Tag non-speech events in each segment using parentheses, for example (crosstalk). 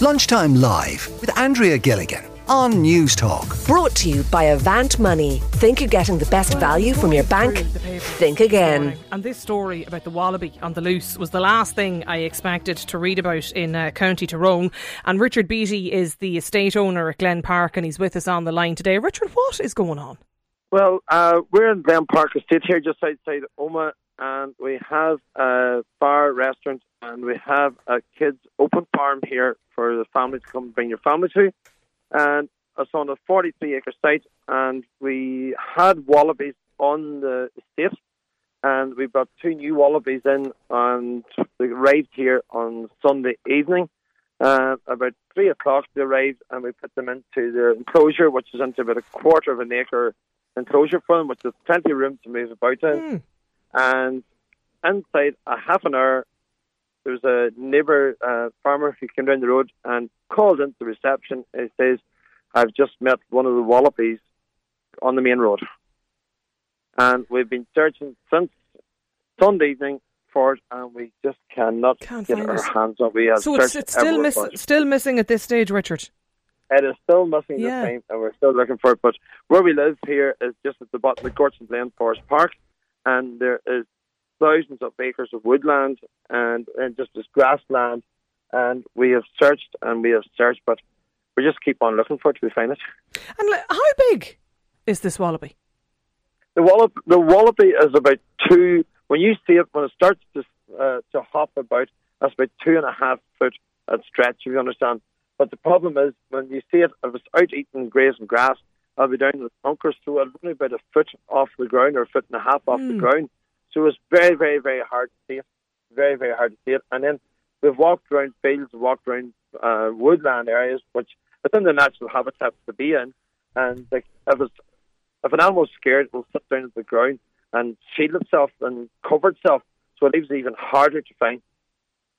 Lunchtime Live with Andrea Gilligan on News Talk. Brought to you by Avant Money. Think you're getting the best value from your bank? Think again. And this story about the wallaby on the loose was the last thing I expected to read about in uh, County Tyrone. And Richard Beattie is the estate owner at Glen Park, and he's with us on the line today. Richard, what is going on? Well, uh, we're in Glen Park Estate here, just outside Omagh, and we have a bar, restaurant, and we have a kids' open farm here for the family to come and bring your family to. And it's on a 43 acre site, and we had wallabies on the estate, and we brought two new wallabies in, and they arrived here on Sunday evening. Uh, about three o'clock, they arrived, and we put them into the enclosure, which is into about a quarter of an acre enclosure for them, which is plenty of room to move about in. And inside a half an hour, there was a neighbour uh, farmer who came down the road and called into the reception and says, I've just met one of the wallabies on the main road. And we've been searching since Sunday evening for it, and we just cannot Can't get our it. hands on it. We have So it's, it's still, miss- still missing at this stage, Richard. It is still missing Yeah. this time, and we're still looking for it. But where we live here is just at the bottom of Gortin Glen Forest Park, and there is thousands of acres of woodland and, and just this grassland. And we have searched and we have searched, but we just keep on looking for it till we find it. And how big is this wallaby? The wallop, the wallaby is about two. When you see it, when it starts to uh, to hop about, that's about two and a half foot at stretch. If you understand. But the problem is when you see it, if it's out eating grazing grass, I'll be down in the bunkers, so it'll be about a foot off the ground or a foot and a half off the ground. So it was very, very, very hard to see it. Very, very hard to see it. And then we've walked around fields, walked around uh, woodland areas, which within the natural habitat to be in. And like if it's if an animal's scared, it will sit down at the ground and shield itself and cover itself, so it leaves it even harder to find.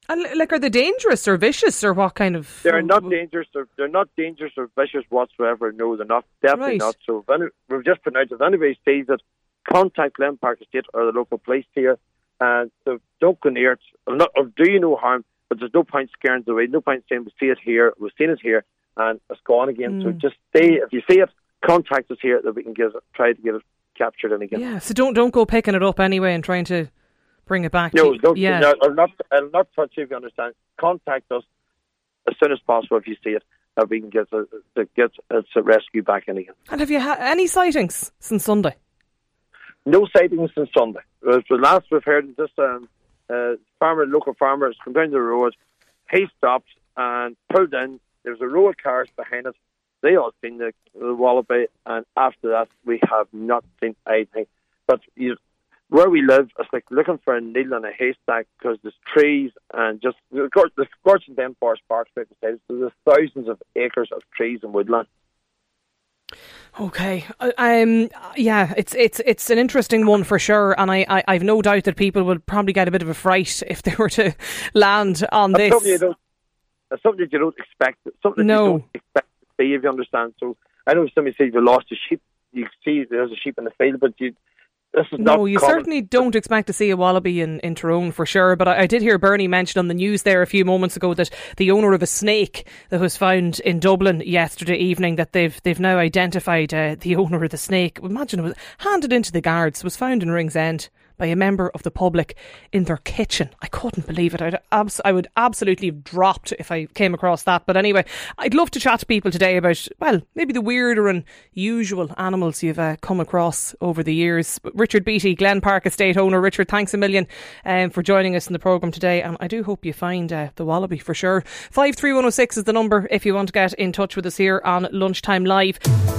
And like, are they dangerous or vicious or what kind of? They're not dangerous. Or, they're not dangerous or vicious whatsoever. No, they're not. Definitely Right. not. So if any, we've just out if anybody sees it, contact Glen Park Estate or the local police here. And so don't go near it. Or not, or do you no harm. But there's no point scaring it away. No point saying we see it here, we've seen it here, and it's gone again. So mm. just stay. If you see it, contact us here that we can get it, try to get it captured in again. Yeah, so don't don't go picking it up anyway and trying to bring it back. No, don't, yeah. no, I'll not, I'll not touch you if you understand. Contact us as soon as possible if you see it, that we can get the, the get its rescue back in again. And have you had any sightings since Sunday? No sightings since Sunday. The last we've heard is this um, uh, farmer, local farmer, has come down the road. He stopped and pulled in. There's a row of cars behind us. They all seen the, the wallaby, and after that, we have not seen anything. But you, where we live, it's like looking for a needle in a haystack because there's trees and just the Gor- the Gortin Den Forest Park, like I said, there's thousands of acres of trees and woodland. Okay, um, yeah, it's it's it's an interesting one for sure, and I, I I've no doubt that people would probably get a bit of a fright (laughs) if they were to land on something you this. don't, it's something that you don't expect. Something No. you don't expect to see, if you understand. So I know somebody says you lost a sheep. You see there's a sheep in the field, but you this is not No, you common. certainly don't expect to see a wallaby in, in Tyrone for sure. But I, I did hear Bernie mention on the news there a few moments ago that the owner of a snake that was found in Dublin yesterday evening that they've they've now identified uh, the owner of the snake. Imagine it was handed into the guards. Was found in Ringsend by a member of the public in their kitchen. I couldn't believe it. I'd abs- I would absolutely have dropped if I came across that. But anyway, I'd love to chat to people today about, well, maybe the weirder and usual animals you've uh, come across over the years. Richard Beatty, Glen Park estate owner. Richard, thanks a million um, for joining us in the programme today. And I do hope you find uh, the wallaby for sure. 53106 is the number if you want to get in touch with us here on Lunchtime Live.